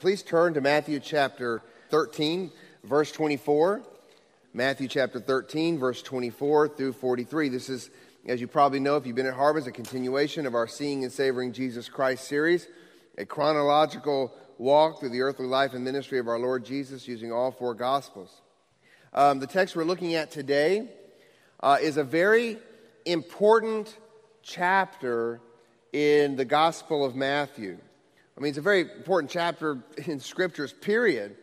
Please turn to Matthew chapter 13, verse 24. Matthew chapter 13, verse 24 through 43. This is, as you probably know, if you've been at Harvest, a continuation of our Seeing and Savoring Jesus Christ series, a chronological walk through the earthly life and ministry of our Lord Jesus using all four Gospels. Um, the text we're looking at today uh, is a very important chapter in the Gospel of Matthew. I mean, it's a very important chapter in Scriptures, period,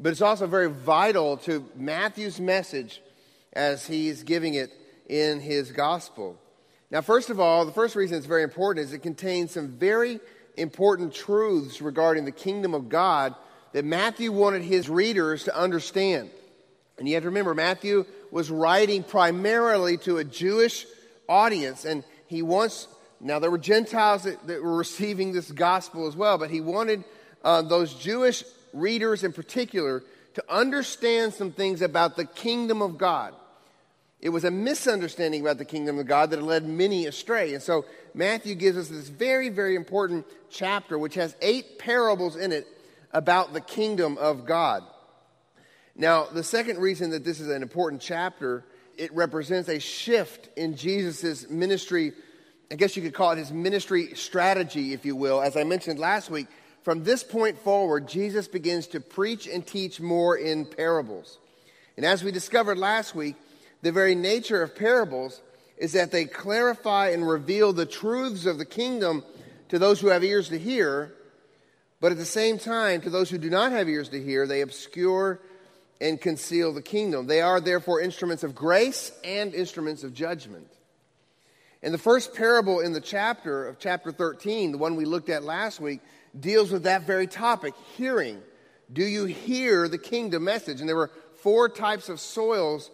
but it's also very vital to Matthew's message as he's giving it in his Gospel. Now, first of all, the first reason it's very important is it contains some very important truths regarding the kingdom of God that Matthew wanted his readers to understand. And you have to remember, Matthew was writing primarily to a Jewish audience, and he wants now, there were Gentiles that, that were receiving this gospel as well, but he wanted uh, those Jewish readers in particular to understand some things about the kingdom of God. It was a misunderstanding about the kingdom of God that led many astray. And so Matthew gives us this very, very important chapter, which has eight parables in it about the kingdom of God. Now, the second reason that this is an important chapter, it represents a shift in Jesus' ministry I guess you could call it his ministry strategy, if you will. As I mentioned last week, from this point forward, Jesus begins to preach and teach more in parables. And as we discovered last week, the very nature of parables is that they clarify and reveal the truths of the kingdom to those who have ears to hear, but at the same time, to those who do not have ears to hear, they obscure and conceal the kingdom. They are therefore instruments of grace and instruments of judgment. And the first parable in the chapter of chapter 13, the one we looked at last week, deals with that very topic hearing. Do you hear the kingdom message? And there were four types of soils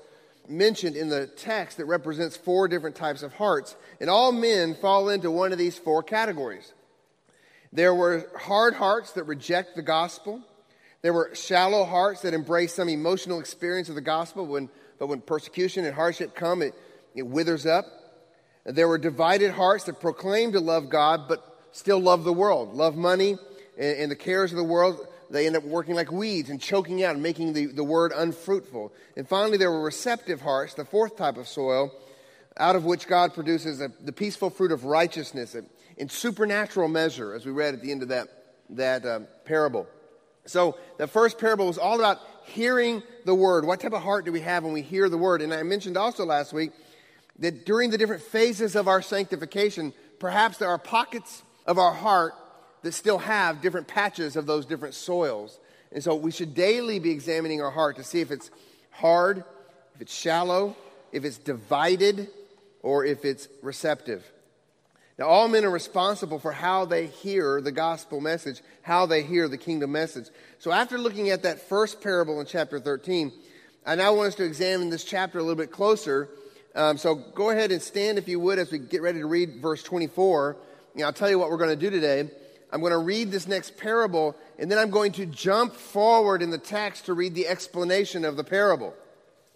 mentioned in the text that represents four different types of hearts. And all men fall into one of these four categories. There were hard hearts that reject the gospel. There were shallow hearts that embrace some emotional experience of the gospel, when, but when persecution and hardship come, it, it withers up. There were divided hearts that proclaimed to love God, but still love the world, love money and, and, the cares of the world. They end up working like weeds and choking out and making the, the word unfruitful. And finally, there were receptive hearts, the fourth type of soil, out of which God produces a, the peaceful fruit of righteousness in supernatural measure, as we read at the end of that, that um, parable. So the first parable was all about hearing the word. What type of heart do we have when we hear the word? And I mentioned also last week that during the different phases of our sanctification, perhaps there are pockets of our heart that still have different patches of those different soils. And so we should daily be examining our heart to see if it's hard, if it's shallow, if it's divided, or if it's receptive. Now, all men are responsible for how they hear the gospel message, how they hear the kingdom message. So, after looking at that first parable in chapter 13, I now want us to examine this chapter a little bit closer um, so go ahead and stand if you would as we get ready to read verse 24. I'll tell you what we're going to do today. I'm going to read this next parable, and then I'm going to jump forward in the text to read the explanation of the parable.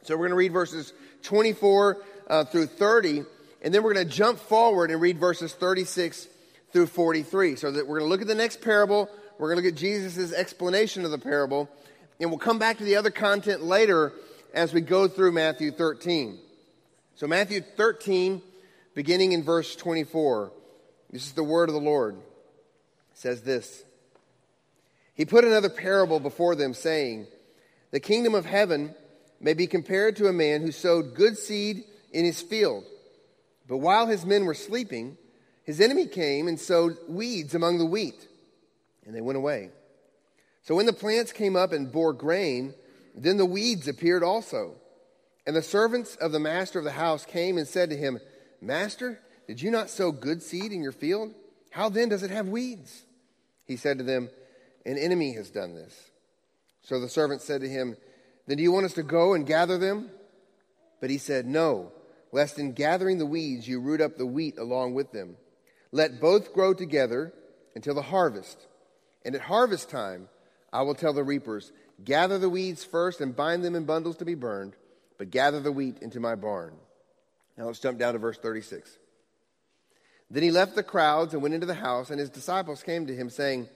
So we're going to read verses 24 uh, through 30, and then we're going to jump forward and read verses 36 through 43. So that we're going to look at the next parable, we're going to look at Jesus' explanation of the parable, and we'll come back to the other content later as we go through Matthew 13. So, Matthew 13, beginning in verse 24, this is the word of the Lord. Says this He put another parable before them, saying, The kingdom of heaven may be compared to a man who sowed good seed in his field. But while his men were sleeping, his enemy came and sowed weeds among the wheat, and they went away. So when the plants came up and bore grain, then the weeds appeared also. And the servants of the master of the house came and said to him, Master, did you not sow good seed in your field? How then does it have weeds? He said to them, An enemy has done this. So the servant said to him, Then do you want us to go and gather them? But he said, No, lest in gathering the weeds you root up the wheat along with them. Let both grow together until the harvest. And at harvest time, I will tell the reapers, Gather the weeds first and bind them in bundles to be burned but gather the wheat into my barn. Now let's jump down to verse 36. Then he left the crowds and went into the house, and his disciples came to him, saying,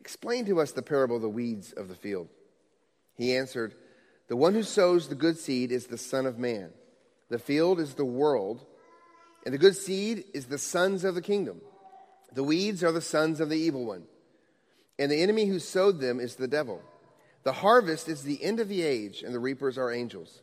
Explain to us the parable of the weeds of the field. He answered, The one who sows the good seed is the Son of Man. The field is the world, and the good seed is the sons of the kingdom. The weeds are the sons of the evil one, and the enemy who sowed them is the devil. The harvest is the end of the age, and the reapers are angels.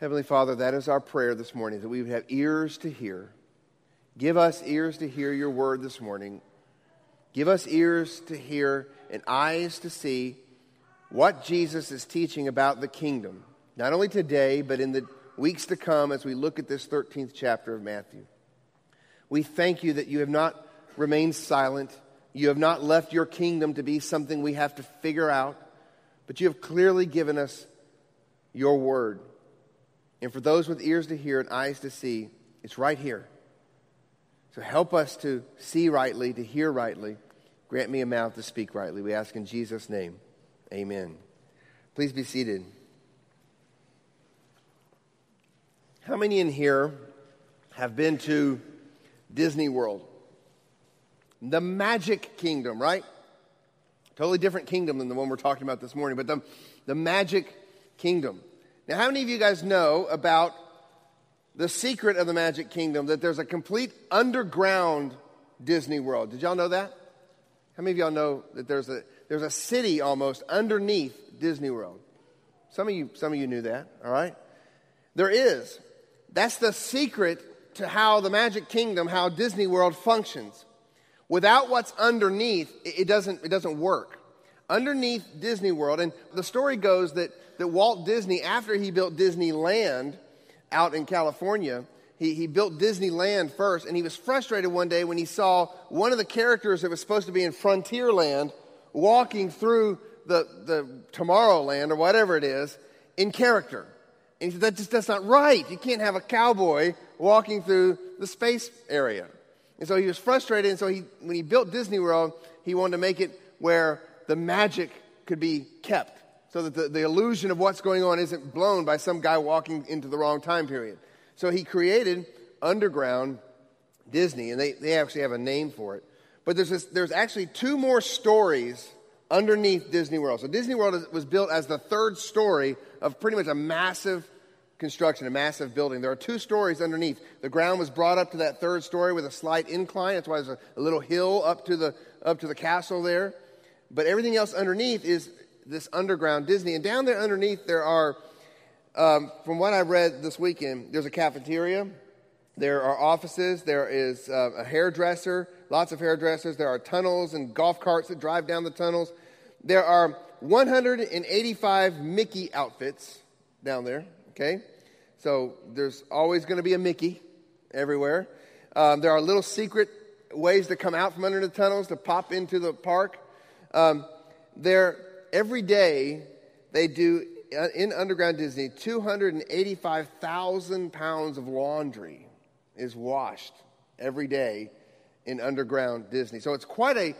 Heavenly Father, that is our prayer this morning, that we would have ears to hear. Give us ears to hear your word this morning. Give us ears to hear and eyes to see what Jesus is teaching about the kingdom, not only today, but in the weeks to come as we look at this 13th chapter of Matthew. We thank you that you have not remained silent. You have not left your kingdom to be something we have to figure out, but you have clearly given us your word. And for those with ears to hear and eyes to see, it's right here. So help us to see rightly, to hear rightly. Grant me a mouth to speak rightly. We ask in Jesus' name. Amen. Please be seated. How many in here have been to Disney World? The Magic Kingdom, right? Totally different kingdom than the one we're talking about this morning, but the, the Magic Kingdom. Now, how many of you guys know about the secret of the Magic Kingdom that there's a complete underground Disney World? Did y'all know that? How many of y'all know that there's a, there's a city almost underneath Disney World? Some of you, some of you knew that, all right? There is. That's the secret to how the Magic Kingdom, how Disney World functions. Without what's underneath, it doesn't, it doesn't work. Underneath Disney World, and the story goes that that Walt Disney, after he built Disneyland out in California, he, he built Disneyland first, and he was frustrated one day when he saw one of the characters that was supposed to be in Frontierland walking through the, the Tomorrowland or whatever it is in character. And he said, that just, that's not right. You can't have a cowboy walking through the space area. And so he was frustrated, and so he, when he built Disney World, he wanted to make it where the magic could be kept so that the, the illusion of what's going on isn't blown by some guy walking into the wrong time period. So he created Underground Disney, and they, they actually have a name for it. But there's, this, there's actually two more stories underneath Disney World. So Disney World was built as the third story of pretty much a massive construction, a massive building. There are two stories underneath. The ground was brought up to that third story with a slight incline. That's why there's a, a little hill up to the up to the castle there. But everything else underneath is this underground Disney. And down there underneath, there are, um, from what I read this weekend, there's a cafeteria, there are offices, there is uh, a hairdresser, lots of hairdressers, there are tunnels and golf carts that drive down the tunnels. There are 185 Mickey outfits down there, okay? So there's always going to be a Mickey everywhere. Um, there are little secret ways to come out from under the tunnels to pop into the park. Um, there every day they do uh, in underground Disney 285,000 pounds of laundry is washed every day in underground Disney. So it's quite a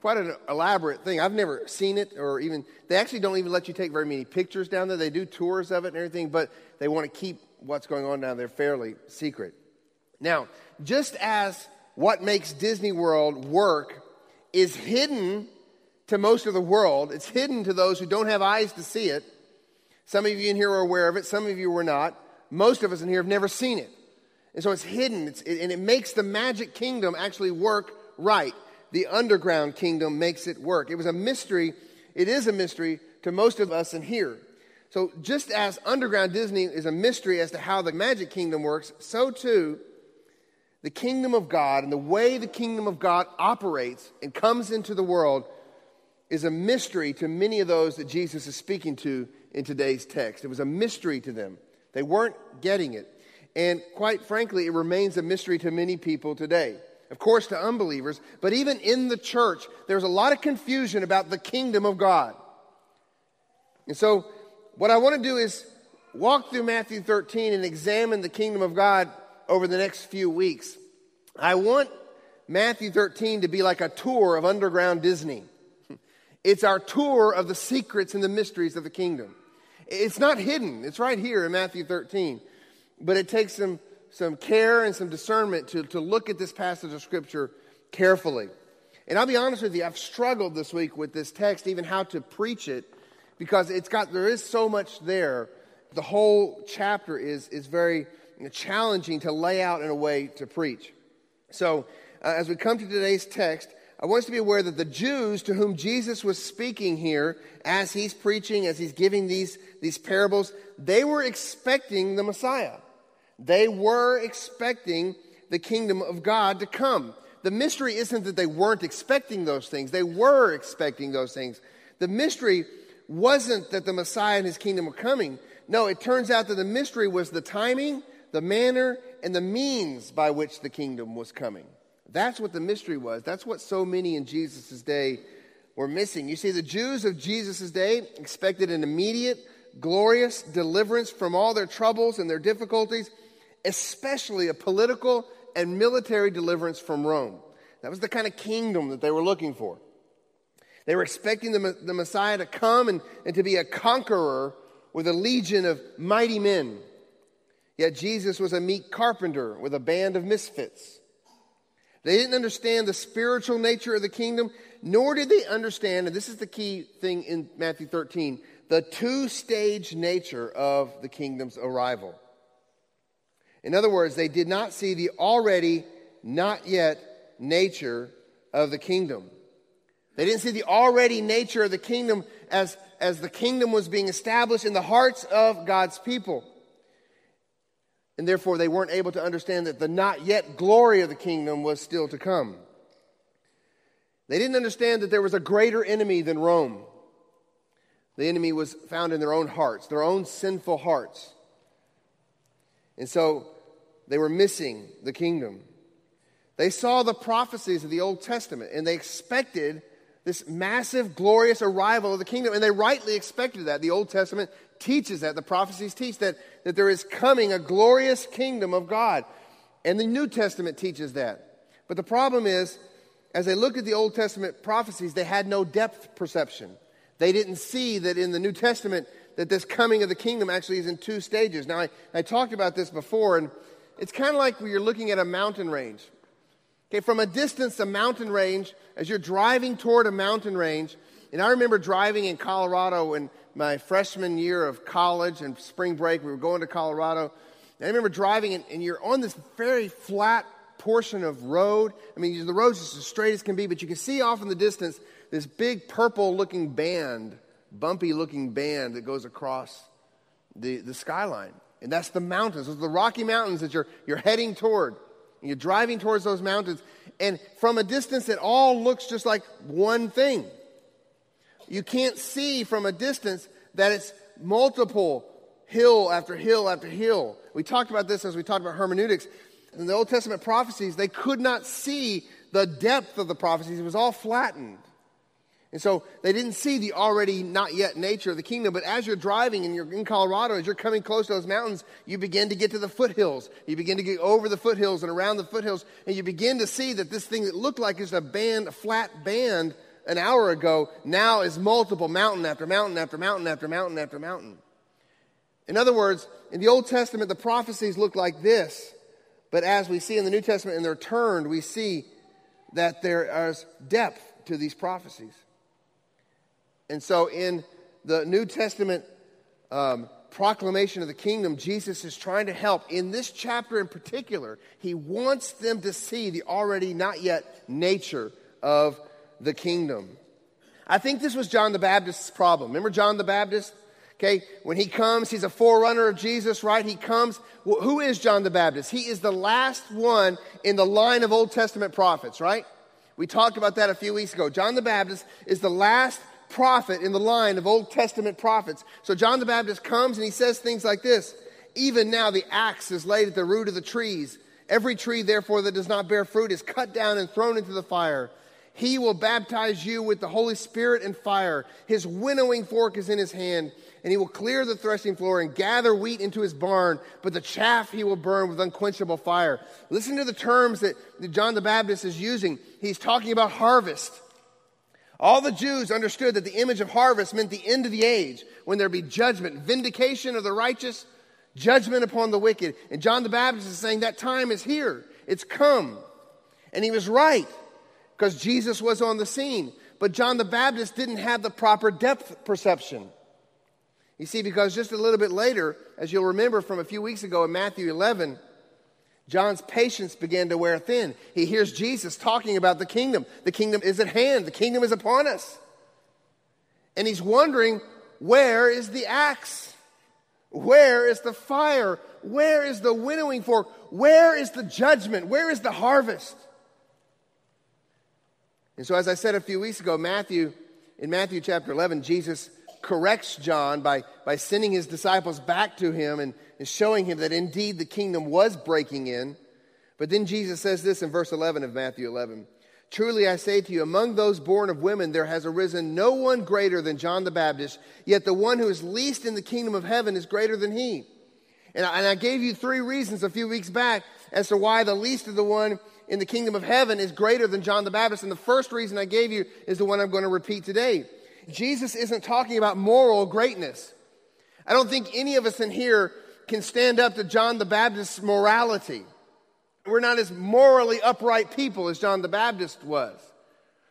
quite an elaborate thing. I've never seen it or even they actually don't even let you take very many pictures down there. They do tours of it and everything, but they want to keep what's going on down there fairly secret. Now, just as what makes Disney World work is hidden to most of the world. It's hidden to those who don't have eyes to see it. Some of you in here are aware of it, some of you were not. Most of us in here have never seen it. And so it's hidden, it's, it, and it makes the magic kingdom actually work right. The underground kingdom makes it work. It was a mystery, it is a mystery to most of us in here. So just as underground Disney is a mystery as to how the magic kingdom works, so too the kingdom of God and the way the kingdom of God operates and comes into the world is a mystery to many of those that Jesus is speaking to in today's text. It was a mystery to them. They weren't getting it. And quite frankly, it remains a mystery to many people today. Of course, to unbelievers, but even in the church, there's a lot of confusion about the kingdom of God. And so, what I want to do is walk through Matthew 13 and examine the kingdom of God over the next few weeks. I want Matthew 13 to be like a tour of underground Disney. It's our tour of the secrets and the mysteries of the kingdom. It's not hidden, it's right here in Matthew 13. But it takes some, some care and some discernment to, to look at this passage of Scripture carefully. And I'll be honest with you, I've struggled this week with this text, even how to preach it, because it's got, there is so much there. The whole chapter is, is very challenging to lay out in a way to preach. So, uh, as we come to today's text, I want us to be aware that the Jews to whom Jesus was speaking here, as he's preaching, as he's giving these, these parables, they were expecting the Messiah. They were expecting the kingdom of God to come. The mystery isn't that they weren't expecting those things, they were expecting those things. The mystery wasn't that the Messiah and his kingdom were coming. No, it turns out that the mystery was the timing, the manner, and the means by which the kingdom was coming. That's what the mystery was. That's what so many in Jesus' day were missing. You see, the Jews of Jesus' day expected an immediate, glorious deliverance from all their troubles and their difficulties, especially a political and military deliverance from Rome. That was the kind of kingdom that they were looking for. They were expecting the, the Messiah to come and, and to be a conqueror with a legion of mighty men. Yet Jesus was a meek carpenter with a band of misfits. They didn't understand the spiritual nature of the kingdom, nor did they understand, and this is the key thing in Matthew 13, the two stage nature of the kingdom's arrival. In other words, they did not see the already not yet nature of the kingdom. They didn't see the already nature of the kingdom as, as the kingdom was being established in the hearts of God's people. And therefore, they weren't able to understand that the not yet glory of the kingdom was still to come. They didn't understand that there was a greater enemy than Rome. The enemy was found in their own hearts, their own sinful hearts. And so they were missing the kingdom. They saw the prophecies of the Old Testament and they expected this massive, glorious arrival of the kingdom. And they rightly expected that. The Old Testament teaches that. The prophecies teach that, that there is coming a glorious kingdom of God. And the New Testament teaches that. But the problem is, as they look at the Old Testament prophecies, they had no depth perception. They didn't see that in the New Testament that this coming of the kingdom actually is in two stages. Now, I, I talked about this before, and it's kind of like when you're looking at a mountain range. Okay, from a distance, a mountain range, as you're driving toward a mountain range, and I remember driving in Colorado in my freshman year of college and spring break. We were going to Colorado. And I remember driving, and, and you're on this very flat portion of road. I mean, the road's just as straight as can be, but you can see off in the distance this big purple looking band, bumpy looking band that goes across the, the skyline. And that's the mountains. Those are the Rocky Mountains that you're, you're heading toward. And you're driving towards those mountains. And from a distance, it all looks just like one thing. You can't see from a distance that it's multiple hill after hill after hill. We talked about this as we talked about hermeneutics. In the Old Testament prophecies, they could not see the depth of the prophecies. It was all flattened. And so they didn't see the already not yet nature of the kingdom. But as you're driving and you're in Colorado, as you're coming close to those mountains, you begin to get to the foothills. You begin to get over the foothills and around the foothills, and you begin to see that this thing that looked like just a band, a flat band an hour ago, now is multiple mountain after mountain after mountain after mountain after mountain. In other words, in the Old Testament, the prophecies look like this. But as we see in the New Testament, and they're turned, we see that there is depth to these prophecies. And so in the New Testament um, proclamation of the kingdom, Jesus is trying to help. In this chapter in particular, he wants them to see the already not yet nature of the kingdom. I think this was John the Baptist's problem. Remember John the Baptist? Okay, when he comes, he's a forerunner of Jesus, right? He comes. Well, who is John the Baptist? He is the last one in the line of Old Testament prophets, right? We talked about that a few weeks ago. John the Baptist is the last prophet in the line of Old Testament prophets. So John the Baptist comes and he says things like this Even now the axe is laid at the root of the trees. Every tree, therefore, that does not bear fruit is cut down and thrown into the fire. He will baptize you with the Holy Spirit and fire. His winnowing fork is in his hand, and he will clear the threshing floor and gather wheat into his barn, but the chaff he will burn with unquenchable fire. Listen to the terms that John the Baptist is using. He's talking about harvest. All the Jews understood that the image of harvest meant the end of the age, when there be judgment, vindication of the righteous, judgment upon the wicked. And John the Baptist is saying that time is here, it's come. And he was right because Jesus was on the scene. But John the Baptist didn't have the proper depth perception. You see, because just a little bit later, as you'll remember from a few weeks ago in Matthew 11, John's patience began to wear thin. He hears Jesus talking about the kingdom. The kingdom is at hand, the kingdom is upon us. And he's wondering, where is the axe? Where is the fire? Where is the winnowing fork? Where is the judgment? Where is the harvest? And so, as I said a few weeks ago, Matthew, in Matthew chapter 11, Jesus corrects John by, by sending his disciples back to him and, and showing him that indeed the kingdom was breaking in. But then Jesus says this in verse 11 of Matthew 11 Truly I say to you, among those born of women, there has arisen no one greater than John the Baptist, yet the one who is least in the kingdom of heaven is greater than he. And I, and I gave you three reasons a few weeks back as to why the least of the one in the kingdom of heaven is greater than John the Baptist. And the first reason I gave you is the one I'm going to repeat today. Jesus isn't talking about moral greatness. I don't think any of us in here can stand up to John the Baptist's morality. We're not as morally upright people as John the Baptist was.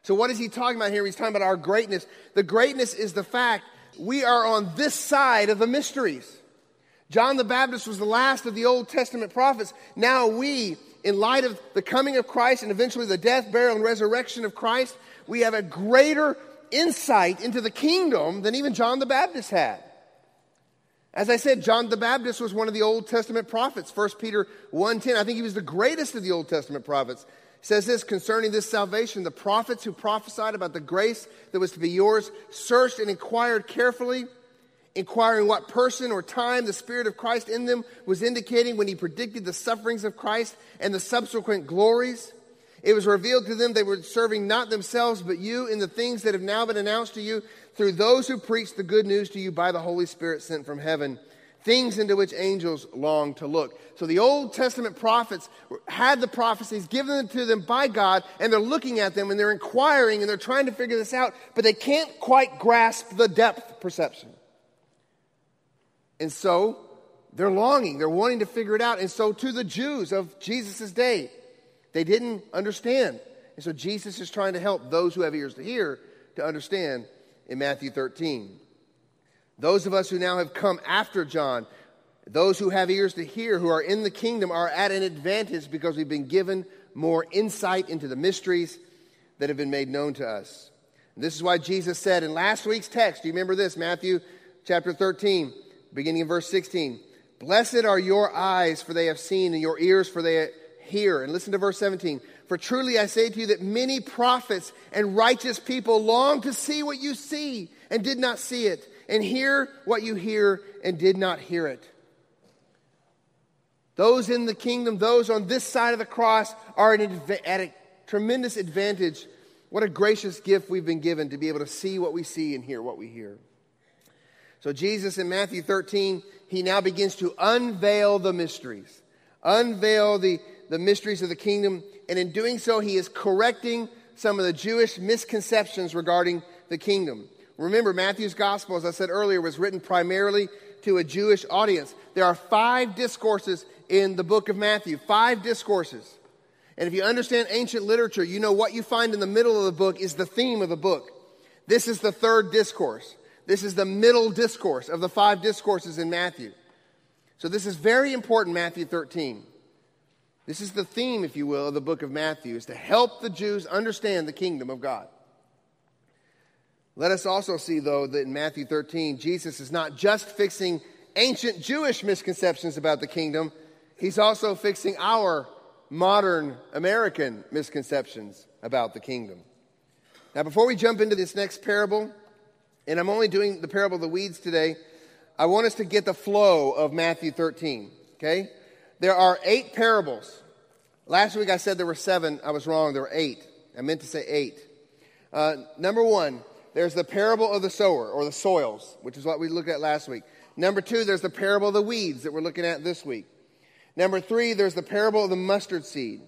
So, what is he talking about here? He's talking about our greatness. The greatness is the fact we are on this side of the mysteries. John the Baptist was the last of the Old Testament prophets. Now we in light of the coming of Christ and eventually the death, burial, and resurrection of Christ, we have a greater insight into the kingdom than even John the Baptist had. As I said, John the Baptist was one of the Old Testament prophets. 1 Peter 1:10, I think he was the greatest of the Old Testament prophets. Says this concerning this salvation, the prophets who prophesied about the grace that was to be yours searched and inquired carefully inquiring what person or time the Spirit of Christ in them was indicating when he predicted the sufferings of Christ and the subsequent glories. It was revealed to them they were serving not themselves but you in the things that have now been announced to you through those who preach the good news to you by the Holy Spirit sent from heaven, things into which angels long to look. So the Old Testament prophets had the prophecies given to them by God, and they're looking at them and they're inquiring and they're trying to figure this out, but they can't quite grasp the depth perception. And so they're longing, they're wanting to figure it out. And so to the Jews of Jesus' day, they didn't understand. And so Jesus is trying to help those who have ears to hear to understand in Matthew 13. Those of us who now have come after John, those who have ears to hear, who are in the kingdom, are at an advantage because we've been given more insight into the mysteries that have been made known to us. And this is why Jesus said in last week's text, do you remember this? Matthew chapter 13 beginning in verse 16. Blessed are your eyes, for they have seen, and your ears, for they hear. And listen to verse 17. For truly I say to you that many prophets and righteous people long to see what you see and did not see it, and hear what you hear and did not hear it. Those in the kingdom, those on this side of the cross, are at a tremendous advantage. What a gracious gift we've been given to be able to see what we see and hear what we hear. So, Jesus in Matthew 13, he now begins to unveil the mysteries, unveil the, the mysteries of the kingdom. And in doing so, he is correcting some of the Jewish misconceptions regarding the kingdom. Remember, Matthew's gospel, as I said earlier, was written primarily to a Jewish audience. There are five discourses in the book of Matthew, five discourses. And if you understand ancient literature, you know what you find in the middle of the book is the theme of the book. This is the third discourse. This is the middle discourse of the five discourses in Matthew. So this is very important, Matthew 13. This is the theme, if you will, of the book of Matthew, is to help the Jews understand the kingdom of God. Let us also see, though, that in Matthew 13, Jesus is not just fixing ancient Jewish misconceptions about the kingdom, he's also fixing our modern American misconceptions about the kingdom. Now, before we jump into this next parable, and I'm only doing the parable of the weeds today. I want us to get the flow of Matthew 13, okay? There are eight parables. Last week I said there were seven. I was wrong. There were eight. I meant to say eight. Uh, number one, there's the parable of the sower or the soils, which is what we looked at last week. Number two, there's the parable of the weeds that we're looking at this week. Number three, there's the parable of the mustard seed.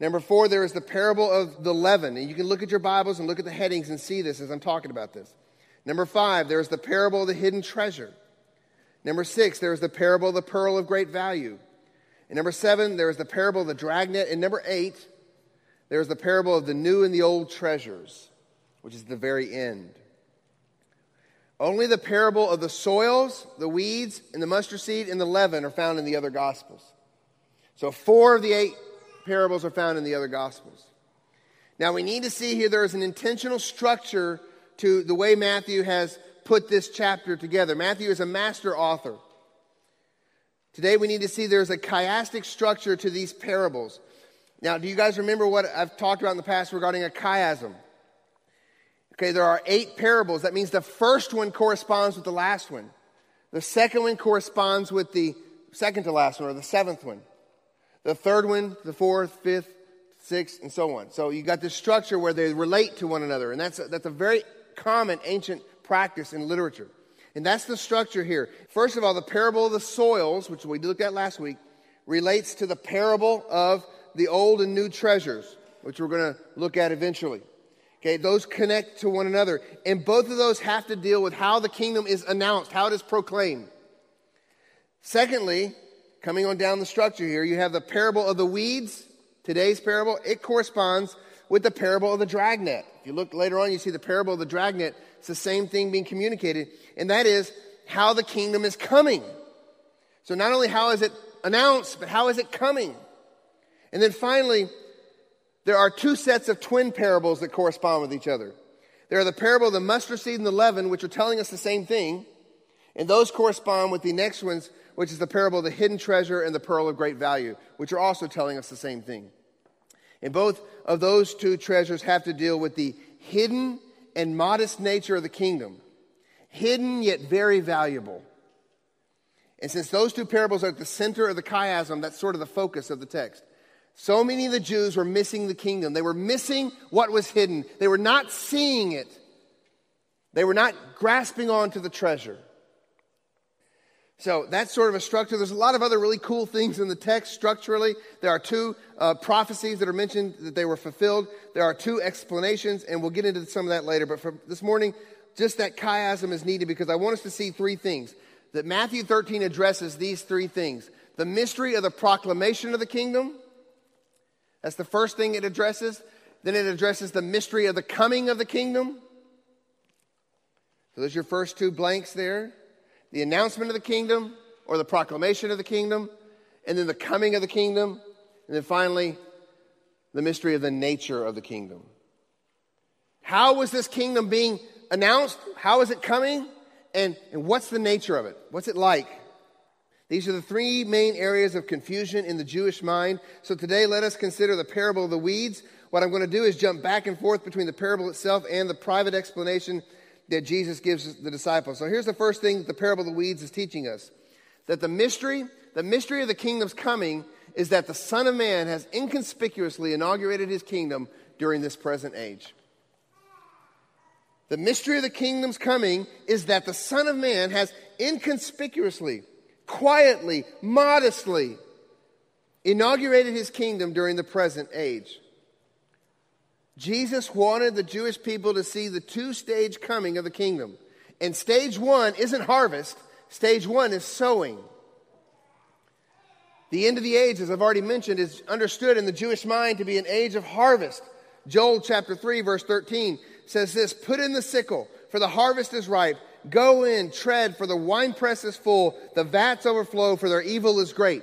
Number four, there is the parable of the leaven. And you can look at your Bibles and look at the headings and see this as I'm talking about this. Number five, there is the parable of the hidden treasure. Number six, there is the parable of the pearl of great value. And number seven, there is the parable of the dragnet. And number eight, there is the parable of the new and the old treasures, which is the very end. Only the parable of the soils, the weeds, and the mustard seed and the leaven are found in the other gospels. So four of the eight parables are found in the other gospels. Now we need to see here there is an intentional structure to the way Matthew has put this chapter together. Matthew is a master author. Today we need to see there's a chiastic structure to these parables. Now, do you guys remember what I've talked about in the past regarding a chiasm? Okay, there are eight parables. That means the first one corresponds with the last one. The second one corresponds with the second to last one, or the seventh one. The third one, the fourth, fifth, sixth, and so on. So you got this structure where they relate to one another, and that's a, that's a very common ancient practice in literature. And that's the structure here. First of all, the parable of the soils, which we looked at last week, relates to the parable of the old and new treasures, which we're going to look at eventually. Okay, those connect to one another. And both of those have to deal with how the kingdom is announced, how it is proclaimed. Secondly, coming on down the structure here, you have the parable of the weeds, today's parable. It corresponds with the parable of the dragnet. If you look later on, you see the parable of the dragnet. It's the same thing being communicated, and that is how the kingdom is coming. So not only how is it announced, but how is it coming? And then finally, there are two sets of twin parables that correspond with each other. There are the parable of the mustard seed and the leaven, which are telling us the same thing. And those correspond with the next ones, which is the parable of the hidden treasure and the pearl of great value, which are also telling us the same thing. And both of those two treasures have to deal with the hidden and modest nature of the kingdom. Hidden yet very valuable. And since those two parables are at the center of the chiasm, that's sort of the focus of the text. So many of the Jews were missing the kingdom. They were missing what was hidden. They were not seeing it. They were not grasping onto the treasure. So that's sort of a structure. There's a lot of other really cool things in the text structurally. There are two uh, prophecies that are mentioned that they were fulfilled. There are two explanations, and we'll get into some of that later. But for this morning, just that chiasm is needed because I want us to see three things. That Matthew 13 addresses these three things the mystery of the proclamation of the kingdom that's the first thing it addresses. Then it addresses the mystery of the coming of the kingdom. So there's your first two blanks there the announcement of the kingdom or the proclamation of the kingdom, and then the coming of the kingdom, and then finally, the mystery of the nature of the kingdom. How was this kingdom being announced? How is it coming? And, and what's the nature of it? What's it like? These are the three main areas of confusion in the Jewish mind. So today, let us consider the parable of the weeds. What I'm going to do is jump back and forth between the parable itself and the private explanation that Jesus gives the disciples. So here's the first thing the parable of the weeds is teaching us that the mystery, the mystery of the kingdom's coming is that the Son of Man has inconspicuously inaugurated his kingdom during this present age. The mystery of the kingdom's coming is that the Son of Man has inconspicuously quietly, modestly inaugurated his kingdom during the present age. Jesus wanted the Jewish people to see the two stage coming of the kingdom. And stage one isn't harvest, stage one is sowing. The end of the age, as I've already mentioned, is understood in the Jewish mind to be an age of harvest. Joel chapter 3, verse 13 says this Put in the sickle, for the harvest is ripe. Go in, tread, for the winepress is full, the vats overflow, for their evil is great.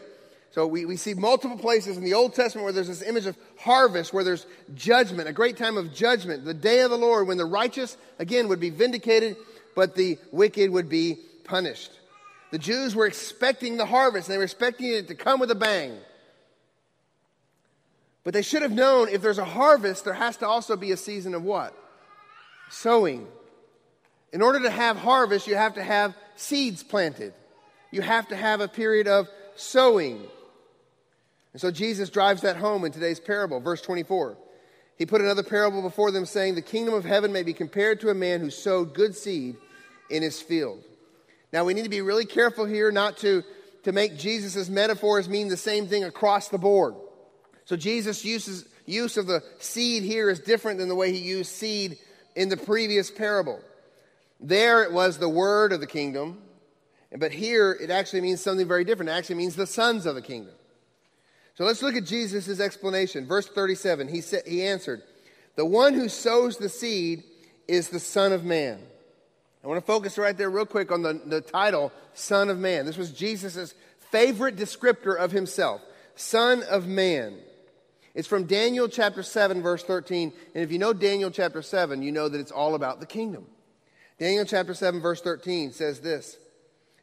So we, we see multiple places in the Old Testament where there's this image of harvest, where there's judgment, a great time of judgment, the day of the Lord, when the righteous, again, would be vindicated, but the wicked would be punished. The Jews were expecting the harvest, and they were expecting it to come with a bang. But they should have known if there's a harvest, there has to also be a season of what? Sowing. In order to have harvest, you have to have seeds planted. You have to have a period of sowing. And so Jesus drives that home in today's parable, verse 24. He put another parable before them, saying, The kingdom of heaven may be compared to a man who sowed good seed in his field. Now, we need to be really careful here not to, to make Jesus' metaphors mean the same thing across the board. So, Jesus' uses, use of the seed here is different than the way he used seed in the previous parable. There it was the word of the kingdom, but here it actually means something very different. It actually means the sons of the kingdom. So let's look at Jesus' explanation. Verse 37, he, said, he answered, The one who sows the seed is the Son of Man. I want to focus right there, real quick, on the, the title, Son of Man. This was Jesus' favorite descriptor of himself, Son of Man. It's from Daniel chapter 7, verse 13. And if you know Daniel chapter 7, you know that it's all about the kingdom. Daniel chapter 7, verse 13 says this.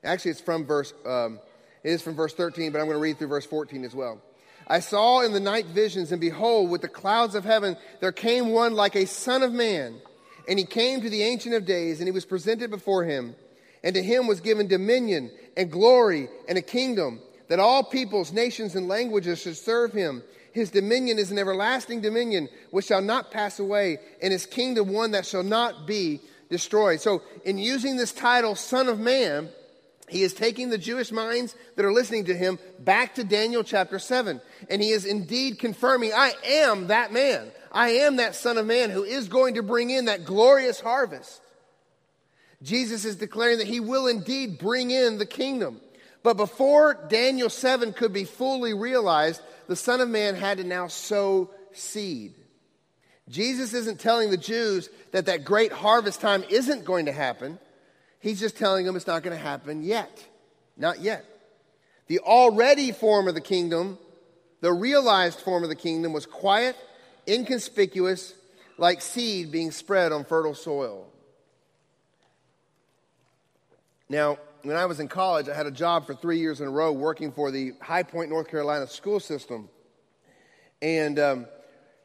Actually, it's from verse, um, it is from verse 13, but I'm going to read through verse 14 as well. I saw in the night visions, and behold, with the clouds of heaven, there came one like a son of man. And he came to the Ancient of Days, and he was presented before him. And to him was given dominion and glory and a kingdom, that all peoples, nations, and languages should serve him. His dominion is an everlasting dominion which shall not pass away, and his kingdom one that shall not be destroyed. So, in using this title, Son of Man, he is taking the Jewish minds that are listening to him back to Daniel chapter 7. And he is indeed confirming, I am that man. I am that Son of Man who is going to bring in that glorious harvest. Jesus is declaring that he will indeed bring in the kingdom. But before Daniel 7 could be fully realized, the Son of Man had to now sow seed. Jesus isn't telling the Jews that that great harvest time isn't going to happen. He's just telling them it's not going to happen yet. Not yet. The already form of the kingdom, the realized form of the kingdom, was quiet, inconspicuous, like seed being spread on fertile soil. Now, when I was in college, I had a job for three years in a row working for the High Point, North Carolina school system. And um,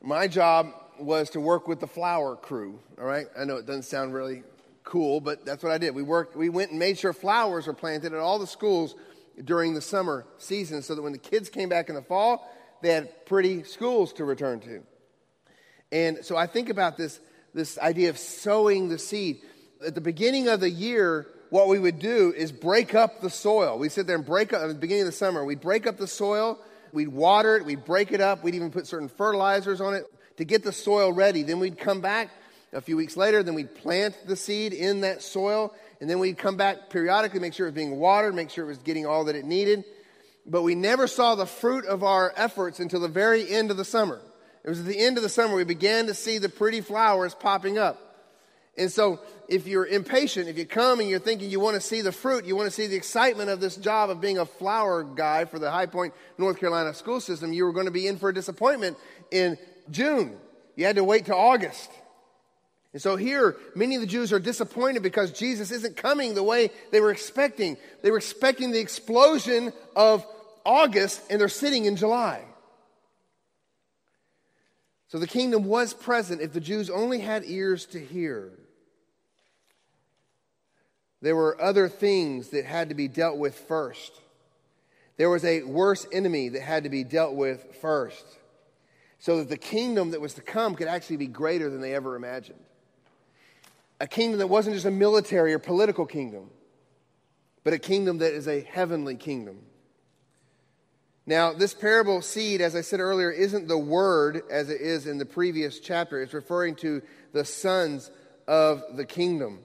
my job was to work with the flower crew, all right? I know it doesn't sound really cool, but that's what I did. We worked, we went and made sure flowers were planted at all the schools during the summer season so that when the kids came back in the fall, they had pretty schools to return to. And so I think about this, this idea of sowing the seed. At the beginning of the year, what we would do is break up the soil. We'd sit there and break up, at the beginning of the summer, we'd break up the soil, we'd water it, we'd break it up, we'd even put certain fertilizers on it to get the soil ready. Then we'd come back a few weeks later, then we'd plant the seed in that soil, and then we'd come back periodically, make sure it was being watered, make sure it was getting all that it needed. But we never saw the fruit of our efforts until the very end of the summer. It was at the end of the summer we began to see the pretty flowers popping up. And so, if you're impatient, if you come and you're thinking you want to see the fruit, you want to see the excitement of this job of being a flower guy for the High Point, North Carolina school system, you were going to be in for a disappointment in June. You had to wait till August. And so here, many of the Jews are disappointed because Jesus isn't coming the way they were expecting. They were expecting the explosion of August, and they're sitting in July. So the kingdom was present if the Jews only had ears to hear. There were other things that had to be dealt with first. There was a worse enemy that had to be dealt with first so that the kingdom that was to come could actually be greater than they ever imagined. A kingdom that wasn't just a military or political kingdom, but a kingdom that is a heavenly kingdom. Now, this parable seed, as I said earlier, isn't the word as it is in the previous chapter. It's referring to the sons of the kingdom.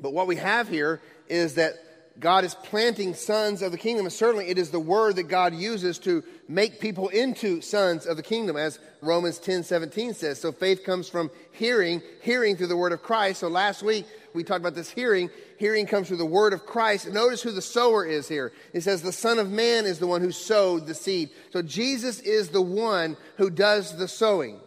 But what we have here is that God is planting sons of the kingdom. And certainly it is the word that God uses to make people into sons of the kingdom, as Romans 10 17 says. So faith comes from hearing, hearing through the word of Christ. So last week we talked about this hearing. Hearing comes through the word of Christ. Notice who the sower is here. It says the Son of Man is the one who sowed the seed. So Jesus is the one who does the sowing.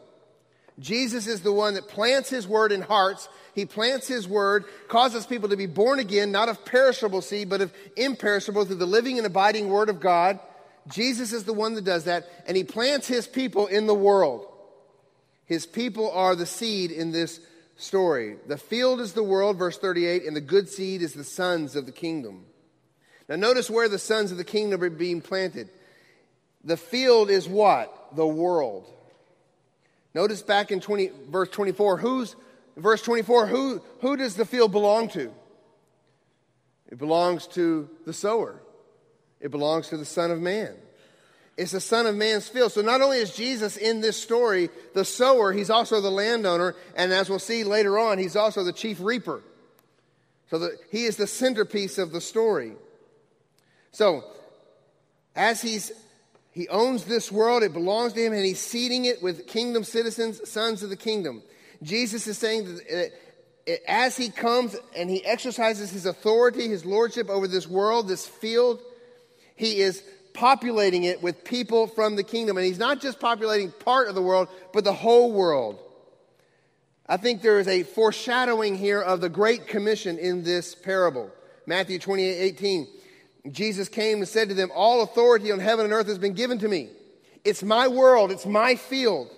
Jesus is the one that plants his word in hearts. He plants his word, causes people to be born again, not of perishable seed, but of imperishable through the living and abiding word of God. Jesus is the one that does that, and he plants his people in the world. His people are the seed in this story. The field is the world, verse 38, and the good seed is the sons of the kingdom. Now, notice where the sons of the kingdom are being planted. The field is what? The world. Notice back in 20, verse 24, who's, verse 24, who, who does the field belong to? It belongs to the sower. It belongs to the Son of Man. It's the Son of Man's field. So not only is Jesus in this story the sower, he's also the landowner, and as we'll see later on, he's also the chief reaper. So that he is the centerpiece of the story. So as he's he owns this world, it belongs to him, and he's seeding it with kingdom citizens, sons of the kingdom. Jesus is saying that as he comes and he exercises his authority, his lordship over this world, this field, he is populating it with people from the kingdom. And he's not just populating part of the world, but the whole world. I think there is a foreshadowing here of the Great Commission in this parable. Matthew 28 18. Jesus came and said to them, All authority on heaven and earth has been given to me. It's my world, it's my field.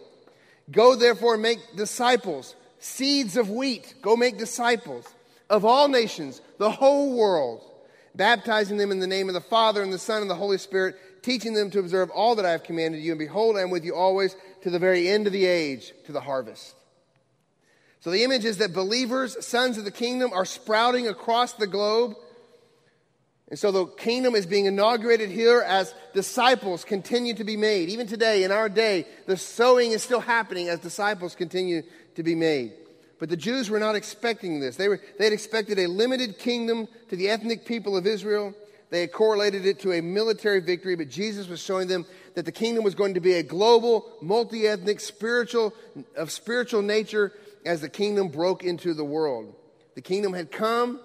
Go therefore and make disciples, seeds of wheat. Go make disciples of all nations, the whole world, baptizing them in the name of the Father and the Son and the Holy Spirit, teaching them to observe all that I have commanded you. And behold, I am with you always to the very end of the age, to the harvest. So the image is that believers, sons of the kingdom, are sprouting across the globe and so the kingdom is being inaugurated here as disciples continue to be made. Even today, in our day, the sowing is still happening as disciples continue to be made. But the Jews were not expecting this. They, were, they had expected a limited kingdom to the ethnic people of Israel. They had correlated it to a military victory, but Jesus was showing them that the kingdom was going to be a global, multi-ethnic, spiritual, of spiritual nature as the kingdom broke into the world. The kingdom had come,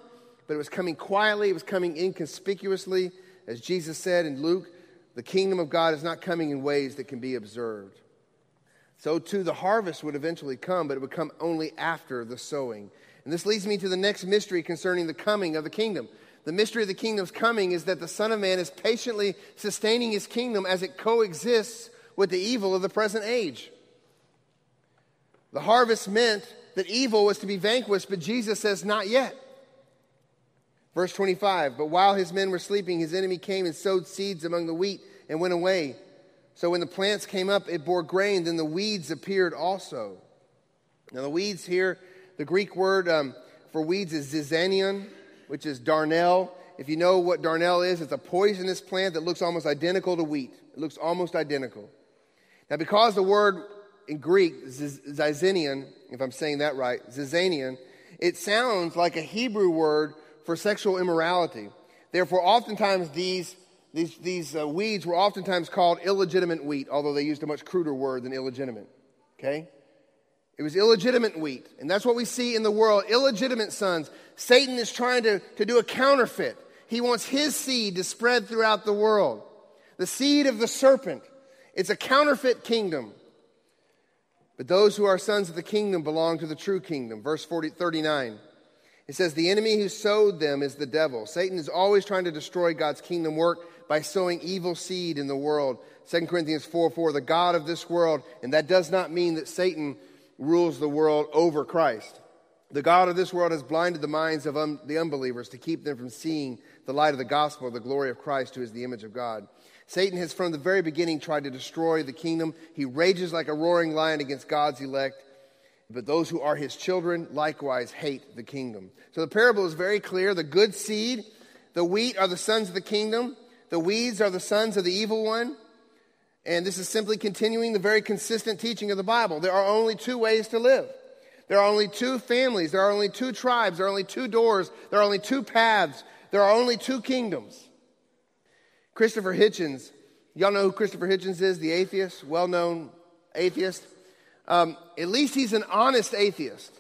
but it was coming quietly, it was coming inconspicuously. As Jesus said in Luke, the kingdom of God is not coming in ways that can be observed. So, too, the harvest would eventually come, but it would come only after the sowing. And this leads me to the next mystery concerning the coming of the kingdom. The mystery of the kingdom's coming is that the Son of Man is patiently sustaining his kingdom as it coexists with the evil of the present age. The harvest meant that evil was to be vanquished, but Jesus says, not yet. Verse 25 But while his men were sleeping, his enemy came and sowed seeds among the wheat and went away. So when the plants came up, it bore grain, then the weeds appeared also. Now, the weeds here, the Greek word um, for weeds is zizanion, which is darnel. If you know what darnel is, it's a poisonous plant that looks almost identical to wheat. It looks almost identical. Now, because the word in Greek, zizanion, if I'm saying that right, zizanion, it sounds like a Hebrew word for sexual immorality. Therefore, oftentimes these, these, these uh, weeds were oftentimes called illegitimate wheat, although they used a much cruder word than illegitimate. Okay? It was illegitimate wheat. And that's what we see in the world illegitimate sons. Satan is trying to, to do a counterfeit. He wants his seed to spread throughout the world. The seed of the serpent. It's a counterfeit kingdom. But those who are sons of the kingdom belong to the true kingdom. Verse 40, 39. It says, The enemy who sowed them is the devil. Satan is always trying to destroy God's kingdom work by sowing evil seed in the world. 2 Corinthians 4 4, the God of this world, and that does not mean that Satan rules the world over Christ. The God of this world has blinded the minds of un- the unbelievers to keep them from seeing the light of the gospel, the glory of Christ, who is the image of God. Satan has from the very beginning tried to destroy the kingdom. He rages like a roaring lion against God's elect but those who are his children likewise hate the kingdom. So the parable is very clear. The good seed, the wheat are the sons of the kingdom, the weeds are the sons of the evil one. And this is simply continuing the very consistent teaching of the Bible. There are only two ways to live. There are only two families. There are only two tribes. There are only two doors. There are only two paths. There are only two kingdoms. Christopher Hitchens, y'all know who Christopher Hitchens is, the atheist, well known atheist? Um, at least he's an honest atheist.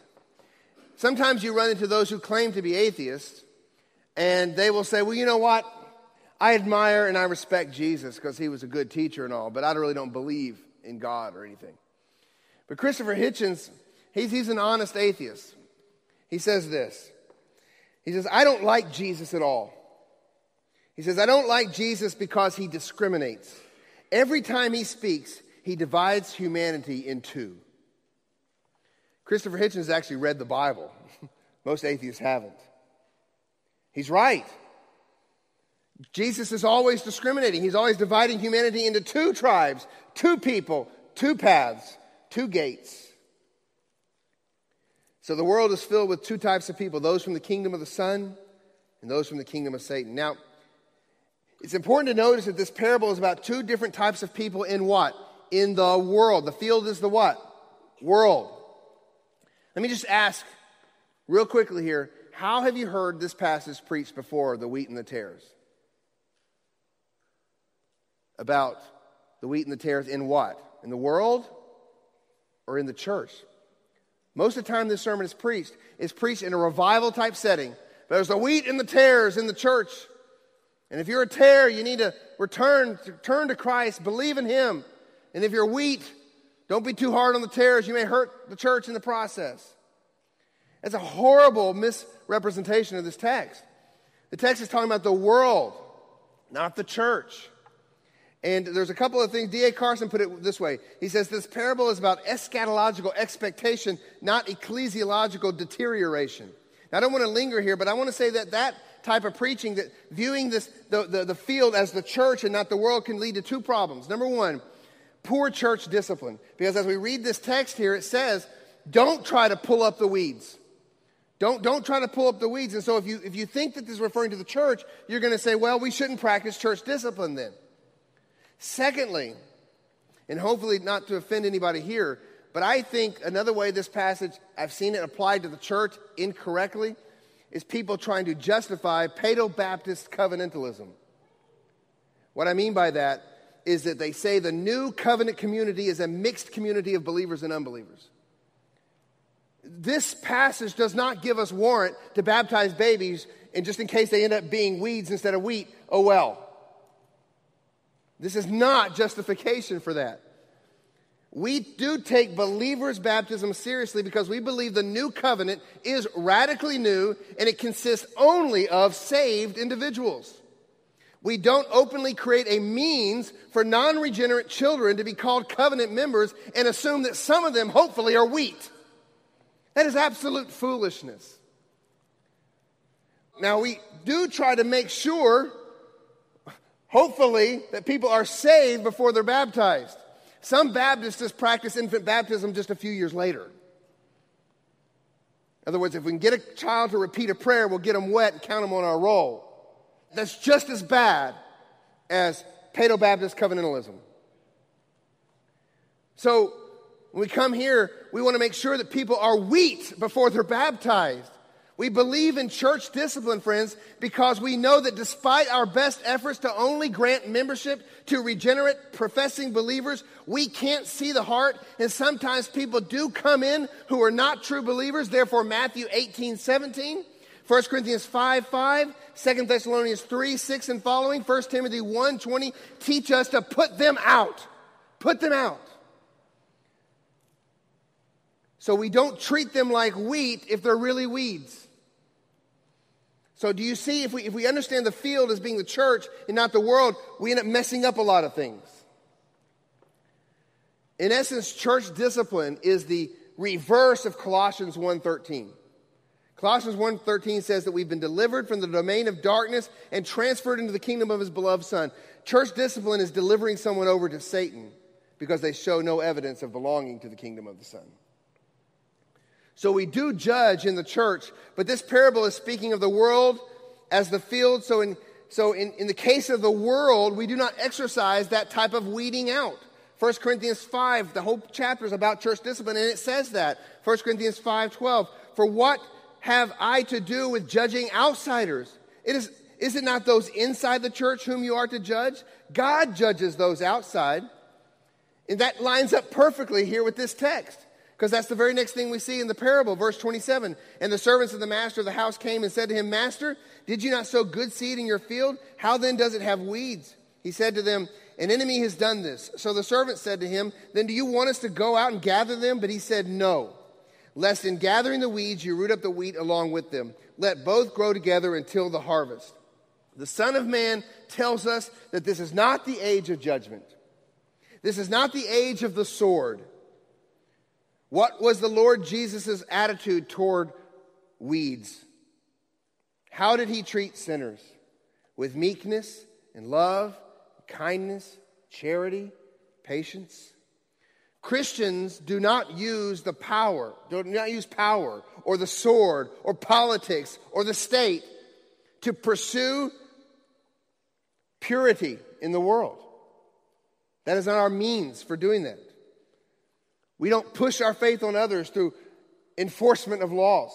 Sometimes you run into those who claim to be atheists, and they will say, Well, you know what? I admire and I respect Jesus because he was a good teacher and all, but I really don't believe in God or anything. But Christopher Hitchens, he's, he's an honest atheist. He says this He says, I don't like Jesus at all. He says, I don't like Jesus because he discriminates. Every time he speaks, he divides humanity in two. Christopher Hitchens actually read the Bible. Most atheists haven't. He's right. Jesus is always discriminating. He's always dividing humanity into two tribes, two people, two paths, two gates. So the world is filled with two types of people those from the kingdom of the Son and those from the kingdom of Satan. Now, it's important to notice that this parable is about two different types of people in what? In the world. The field is the what? World. Let me just ask real quickly here how have you heard this passage preached before, the wheat and the tares? About the wheat and the tares in what? In the world or in the church? Most of the time, this sermon is preached is preached in a revival type setting. There's the wheat and the tares in the church. And if you're a tare, you need to return, turn to Christ, believe in Him. And if you're wheat, don't be too hard on the tares. You may hurt the church in the process. That's a horrible misrepresentation of this text. The text is talking about the world, not the church. And there's a couple of things. D.A. Carson put it this way He says, This parable is about eschatological expectation, not ecclesiological deterioration. Now, I don't want to linger here, but I want to say that that type of preaching, that viewing this, the, the, the field as the church and not the world, can lead to two problems. Number one, poor church discipline. Because as we read this text here, it says, Don't try to pull up the weeds. Don't, don't try to pull up the weeds. And so if you, if you think that this is referring to the church, you're going to say, well, we shouldn't practice church discipline then. Secondly, and hopefully not to offend anybody here, but I think another way this passage, I've seen it applied to the church incorrectly, is people trying to justify Paedo Baptist covenantalism. What I mean by that is that they say the new covenant community is a mixed community of believers and unbelievers. This passage does not give us warrant to baptize babies, and just in case they end up being weeds instead of wheat, oh well. This is not justification for that. We do take believers' baptism seriously because we believe the new covenant is radically new and it consists only of saved individuals. We don't openly create a means for non regenerate children to be called covenant members and assume that some of them, hopefully, are wheat. That is absolute foolishness. Now, we do try to make sure hopefully, that people are saved before they're baptized. Some Baptists just practice infant baptism just a few years later. In other words, if we can get a child to repeat a prayer, we'll get them wet and count them on our roll. That's just as bad as Paedo Baptist covenantalism. So, when we come here, we want to make sure that people are wheat before they're baptized. We believe in church discipline, friends, because we know that despite our best efforts to only grant membership to regenerate professing believers, we can't see the heart. And sometimes people do come in who are not true believers. Therefore, Matthew 18, 17, 1 Corinthians 5, 5, 2 Thessalonians 3, 6 and following, 1 Timothy 1, 20 teach us to put them out. Put them out. So we don't treat them like wheat if they're really weeds. So, do you see, if we, if we understand the field as being the church and not the world, we end up messing up a lot of things. In essence, church discipline is the reverse of Colossians 1.13. Colossians 1.13 says that we've been delivered from the domain of darkness and transferred into the kingdom of his beloved Son. Church discipline is delivering someone over to Satan because they show no evidence of belonging to the kingdom of the Son. So we do judge in the church, but this parable is speaking of the world as the field. So in, so in, in the case of the world, we do not exercise that type of weeding out. 1 Corinthians 5, the whole chapter is about church discipline, and it says that. 1 Corinthians 5 12. For what have I to do with judging outsiders? It is, is it not those inside the church whom you are to judge? God judges those outside. And that lines up perfectly here with this text. Because that's the very next thing we see in the parable, verse 27. And the servants of the master of the house came and said to him, Master, did you not sow good seed in your field? How then does it have weeds? He said to them, An enemy has done this. So the servant said to him, Then do you want us to go out and gather them? But he said, No. Lest in gathering the weeds you root up the wheat along with them. Let both grow together until the harvest. The Son of Man tells us that this is not the age of judgment. This is not the age of the sword. What was the Lord Jesus' attitude toward weeds? How did he treat sinners? With meekness and love, kindness, charity, patience. Christians do not use the power, do not use power or the sword or politics or the state to pursue purity in the world. That is not our means for doing that. We don't push our faith on others through enforcement of laws,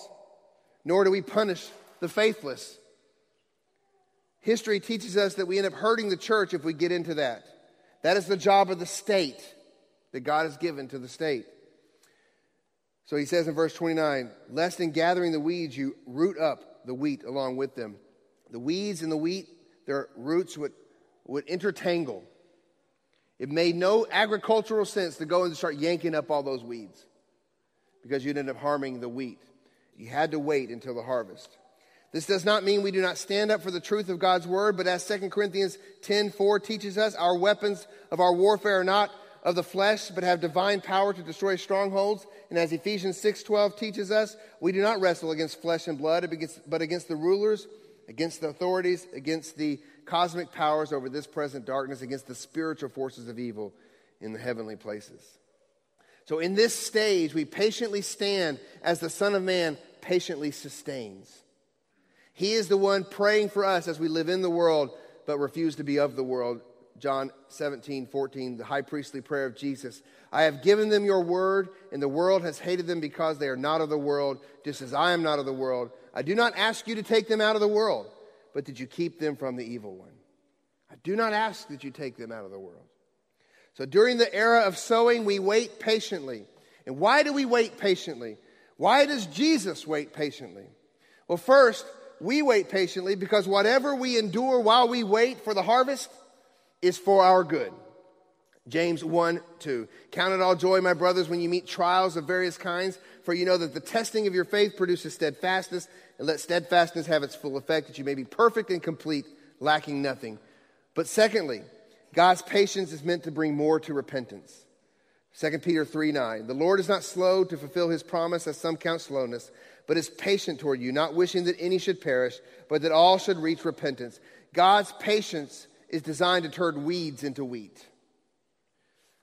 nor do we punish the faithless. History teaches us that we end up hurting the church if we get into that. That is the job of the state that God has given to the state. So he says in verse 29 Lest in gathering the weeds, you root up the wheat along with them. The weeds and the wheat, their roots would, would intertangle. It made no agricultural sense to go and start yanking up all those weeds because you'd end up harming the wheat. You had to wait until the harvest. This does not mean we do not stand up for the truth of God's word, but as 2 Corinthians 10 4 teaches us, our weapons of our warfare are not of the flesh, but have divine power to destroy strongholds. And as Ephesians 6:12 teaches us, we do not wrestle against flesh and blood, but against the rulers, against the authorities, against the cosmic powers over this present darkness, against the spiritual forces of evil in the heavenly places. So in this stage, we patiently stand as the Son of Man patiently sustains. He is the one praying for us as we live in the world but refuse to be of the world. John 17, 14, the high priestly prayer of Jesus. I have given them your word, and the world has hated them because they are not of the world, just as I am not of the world. I do not ask you to take them out of the world, but did you keep them from the evil one? I do not ask that you take them out of the world. So during the era of sowing, we wait patiently. And why do we wait patiently? Why does Jesus wait patiently? Well, first, we wait patiently because whatever we endure while we wait for the harvest is for our good. James 1 2. Count it all joy, my brothers, when you meet trials of various kinds, for you know that the testing of your faith produces steadfastness, and let steadfastness have its full effect, that you may be perfect and complete, lacking nothing. But secondly, God's patience is meant to bring more to repentance. 2 Peter 3 9. The Lord is not slow to fulfill his promise, as some count slowness, but is patient toward you, not wishing that any should perish, but that all should reach repentance. God's patience is designed to turn weeds into wheat.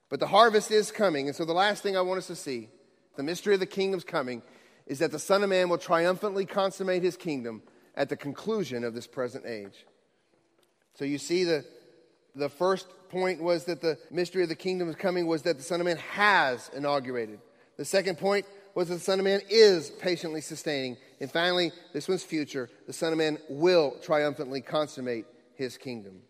But the harvest is coming, and so the last thing I want us to see, the mystery of the kingdom's coming, is that the Son of Man will triumphantly consummate his kingdom at the conclusion of this present age. So you see, the, the first point was that the mystery of the kingdom is coming, was that the Son of Man has inaugurated. The second point was that the Son of Man is patiently sustaining. And finally, this one's future the Son of Man will triumphantly consummate his kingdom.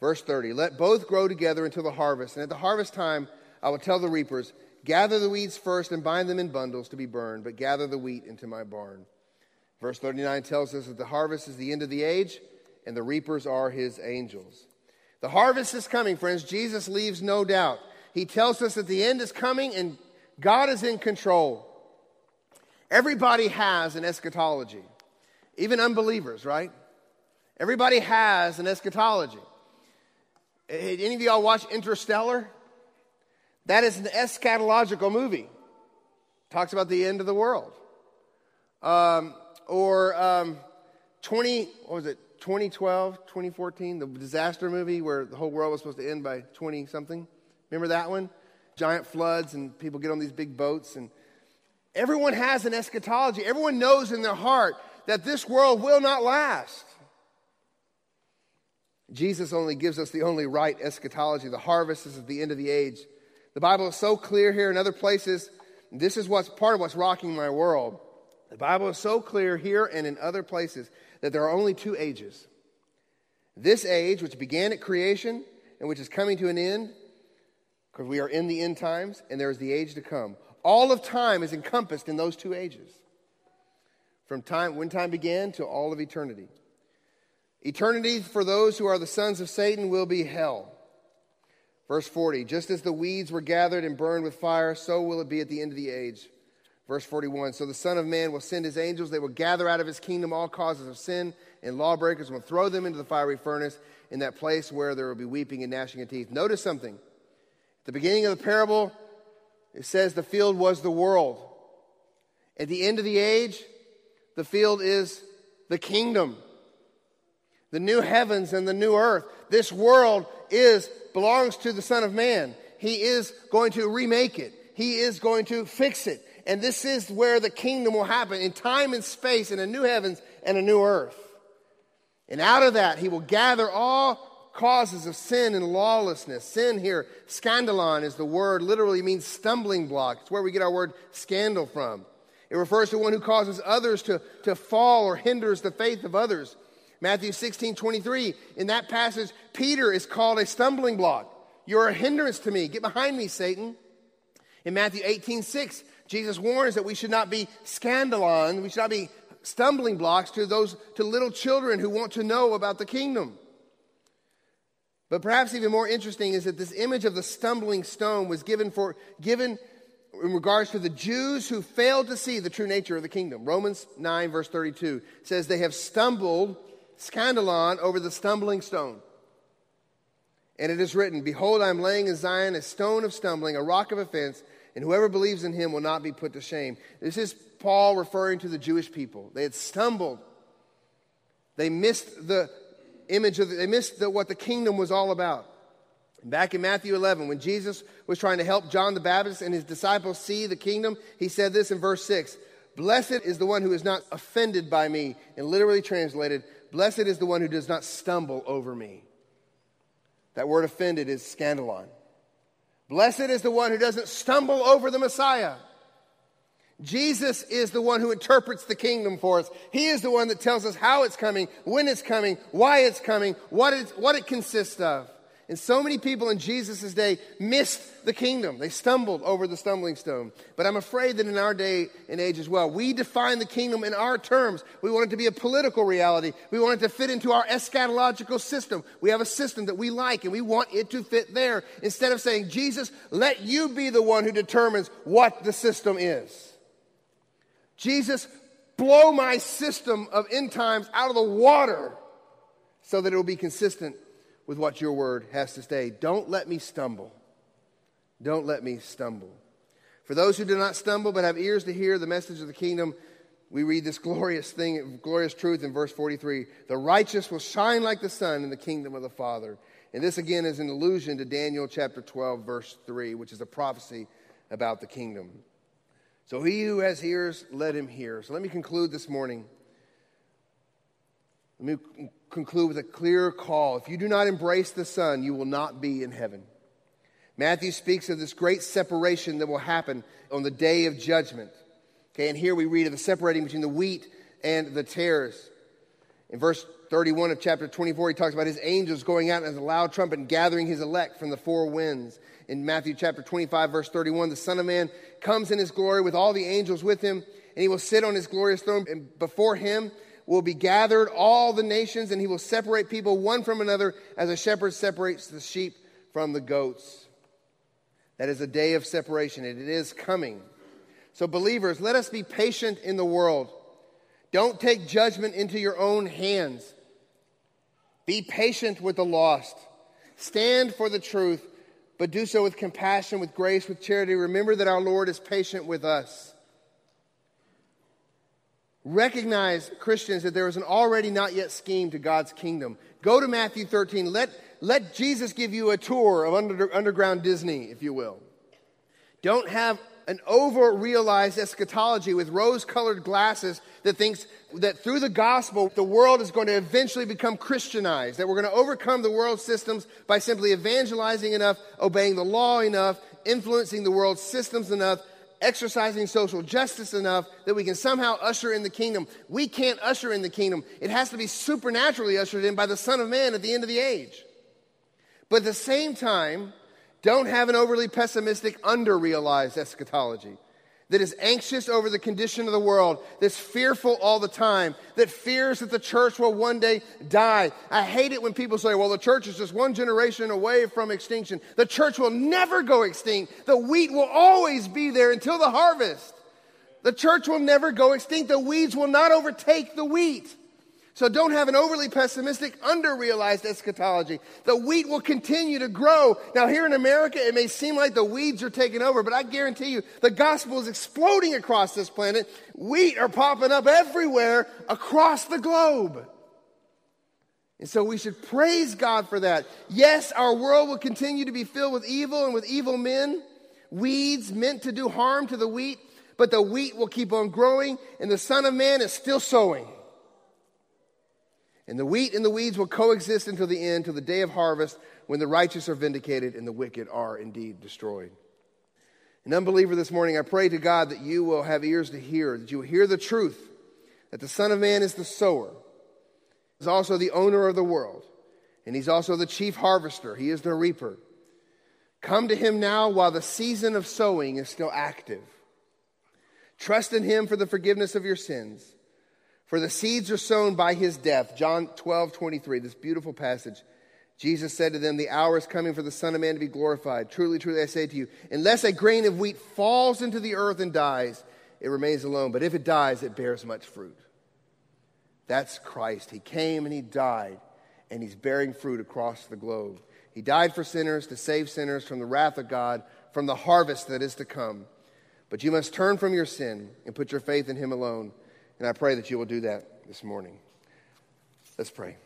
Verse 30 Let both grow together until the harvest, and at the harvest time I will tell the reapers, Gather the weeds first and bind them in bundles to be burned, but gather the wheat into my barn. Verse 39 tells us that the harvest is the end of the age, and the reapers are his angels. The harvest is coming, friends. Jesus leaves no doubt. He tells us that the end is coming and God is in control. Everybody has an eschatology, even unbelievers, right? Everybody has an eschatology. Any of y'all watch Interstellar? That is an eschatological movie. Talks about the end of the world. Um, or um, 20, what was it, 2012, 2014, the disaster movie where the whole world was supposed to end by 20 something. Remember that one? Giant floods and people get on these big boats and everyone has an eschatology. Everyone knows in their heart that this world will not last. Jesus only gives us the only right eschatology. The harvest is at the end of the age. The Bible is so clear here in other places. This is what's part of what's rocking my world. The Bible is so clear here and in other places that there are only two ages. This age, which began at creation and which is coming to an end, because we are in the end times, and there is the age to come. All of time is encompassed in those two ages. From time when time began to all of eternity. Eternity for those who are the sons of Satan will be hell. Verse 40 Just as the weeds were gathered and burned with fire, so will it be at the end of the age. Verse 41 So the Son of Man will send his angels. They will gather out of his kingdom all causes of sin and lawbreakers will throw them into the fiery furnace in that place where there will be weeping and gnashing of teeth. Notice something. At the beginning of the parable, it says the field was the world. At the end of the age, the field is the kingdom the new heavens and the new earth. This world is belongs to the Son of Man. He is going to remake it. He is going to fix it. And this is where the kingdom will happen in time and space, in a new heavens and a new earth. And out of that, he will gather all causes of sin and lawlessness. Sin here, scandalon is the word, literally means stumbling block. It's where we get our word scandal from. It refers to one who causes others to, to fall or hinders the faith of others. Matthew 16, 23, in that passage, Peter is called a stumbling block. You're a hindrance to me. Get behind me, Satan. In Matthew 18, 6, Jesus warns that we should not be scandalon, we should not be stumbling blocks to those to little children who want to know about the kingdom. But perhaps even more interesting is that this image of the stumbling stone was given for given in regards to the Jews who failed to see the true nature of the kingdom. Romans 9 verse 32 says they have stumbled scandalon over the stumbling stone. And it is written, Behold, I am laying in Zion a stone of stumbling, a rock of offense, and whoever believes in him will not be put to shame. This is Paul referring to the Jewish people. They had stumbled. They missed the image of, the, they missed the, what the kingdom was all about. Back in Matthew 11, when Jesus was trying to help John the Baptist and his disciples see the kingdom, he said this in verse 6 Blessed is the one who is not offended by me. And literally translated, Blessed is the one who does not stumble over me. That word offended is scandalon. Blessed is the one who doesn't stumble over the Messiah. Jesus is the one who interprets the kingdom for us. He is the one that tells us how it's coming, when it's coming, why it's coming, what, it's, what it consists of. And so many people in Jesus' day missed the kingdom. They stumbled over the stumbling stone. But I'm afraid that in our day and age as well, we define the kingdom in our terms. We want it to be a political reality. We want it to fit into our eschatological system. We have a system that we like and we want it to fit there. Instead of saying, Jesus, let you be the one who determines what the system is. Jesus, blow my system of end times out of the water so that it will be consistent with what your word has to say. Don't let me stumble. Don't let me stumble. For those who do not stumble but have ears to hear the message of the kingdom, we read this glorious thing, glorious truth in verse 43 The righteous will shine like the sun in the kingdom of the Father. And this again is an allusion to Daniel chapter 12, verse 3, which is a prophecy about the kingdom. So he who has ears, let him hear. So let me conclude this morning. Let me conclude with a clear call. If you do not embrace the Son, you will not be in heaven. Matthew speaks of this great separation that will happen on the day of judgment. Okay, and here we read of the separating between the wheat and the tares. In verse 31 of chapter 24, he talks about his angels going out as a loud trumpet and gathering his elect from the four winds in Matthew chapter 25, verse 31, the Son of Man comes in his glory with all the angels with him, and he will sit on his glorious throne, and before him will be gathered all the nations, and he will separate people one from another as a shepherd separates the sheep from the goats. That is a day of separation, and it is coming. So, believers, let us be patient in the world. Don't take judgment into your own hands. Be patient with the lost. Stand for the truth but do so with compassion, with grace, with charity. Remember that our Lord is patient with us. Recognize, Christians, that there is an already not yet scheme to God's kingdom. Go to Matthew 13. Let, let Jesus give you a tour of under, underground Disney, if you will. Don't have an over realized eschatology with rose colored glasses that thinks that through the gospel, the world is going to eventually become Christianized, that we're going to overcome the world systems by simply evangelizing enough, obeying the law enough, influencing the world's systems enough, exercising social justice enough that we can somehow usher in the kingdom. We can't usher in the kingdom. It has to be supernaturally ushered in by the Son of Man at the end of the age. But at the same time, don't have an overly pessimistic, under realized eschatology that is anxious over the condition of the world, that's fearful all the time, that fears that the church will one day die. I hate it when people say, well, the church is just one generation away from extinction. The church will never go extinct. The wheat will always be there until the harvest. The church will never go extinct. The weeds will not overtake the wheat. So don't have an overly pessimistic, under-realized eschatology. The wheat will continue to grow. Now, here in America, it may seem like the weeds are taking over, but I guarantee you, the gospel is exploding across this planet. Wheat are popping up everywhere across the globe. And so we should praise God for that. Yes, our world will continue to be filled with evil and with evil men, weeds meant to do harm to the wheat, but the wheat will keep on growing, and the Son of Man is still sowing. And the wheat and the weeds will coexist until the end, till the day of harvest, when the righteous are vindicated and the wicked are indeed destroyed. An unbeliever this morning, I pray to God that you will have ears to hear, that you will hear the truth, that the Son of Man is the sower is also the owner of the world, and he's also the chief harvester. He is the reaper. Come to him now while the season of sowing is still active. Trust in him for the forgiveness of your sins. For the seeds are sown by his death. John 12, 23, this beautiful passage. Jesus said to them, The hour is coming for the Son of Man to be glorified. Truly, truly, I say to you, unless a grain of wheat falls into the earth and dies, it remains alone. But if it dies, it bears much fruit. That's Christ. He came and he died, and he's bearing fruit across the globe. He died for sinners to save sinners from the wrath of God, from the harvest that is to come. But you must turn from your sin and put your faith in him alone. And I pray that you will do that this morning. Let's pray.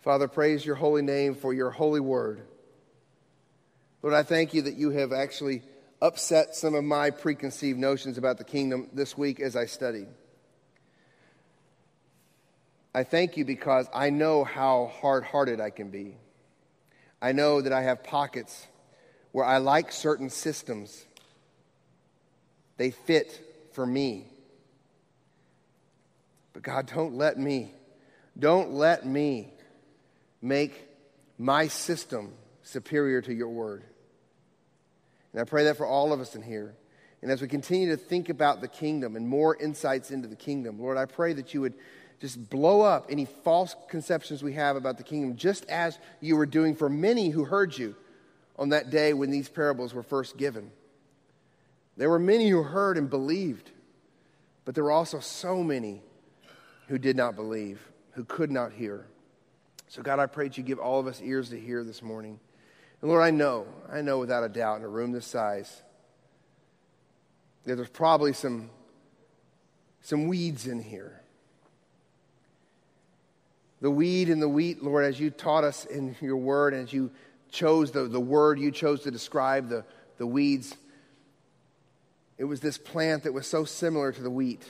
Father, praise your holy name for your holy word. Lord, I thank you that you have actually upset some of my preconceived notions about the kingdom this week as I studied. I thank you because I know how hard hearted I can be. I know that I have pockets where I like certain systems, they fit for me. But God, don't let me, don't let me make my system superior to your word. And I pray that for all of us in here. And as we continue to think about the kingdom and more insights into the kingdom, Lord, I pray that you would just blow up any false conceptions we have about the kingdom, just as you were doing for many who heard you on that day when these parables were first given. There were many who heard and believed, but there were also so many who did not believe, who could not hear. So, God, I pray that you give all of us ears to hear this morning. And Lord, I know, I know without a doubt in a room this size that there's probably some, some weeds in here the weed and the wheat, Lord, as you taught us in your word, as you chose the, the word you chose to describe the, the weeds, it was this plant that was so similar to the wheat.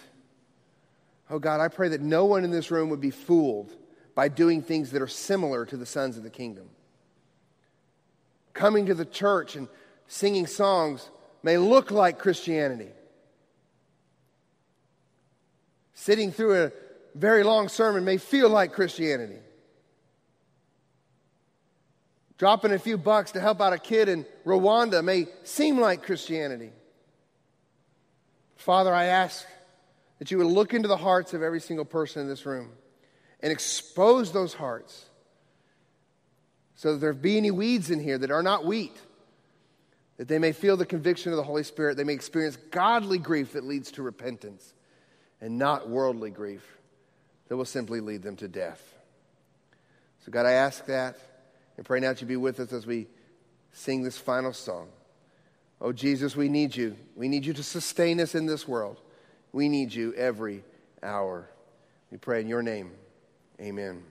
Oh God, I pray that no one in this room would be fooled by doing things that are similar to the sons of the kingdom. Coming to the church and singing songs may look like Christianity. Sitting through a very long sermon may feel like Christianity. Dropping a few bucks to help out a kid in Rwanda may seem like Christianity. Father, I ask that you would look into the hearts of every single person in this room and expose those hearts so that there be any weeds in here that are not wheat, that they may feel the conviction of the Holy Spirit, they may experience godly grief that leads to repentance and not worldly grief that will simply lead them to death. So, God, I ask that and pray now that you be with us as we sing this final song. Oh, Jesus, we need you. We need you to sustain us in this world. We need you every hour. We pray in your name. Amen.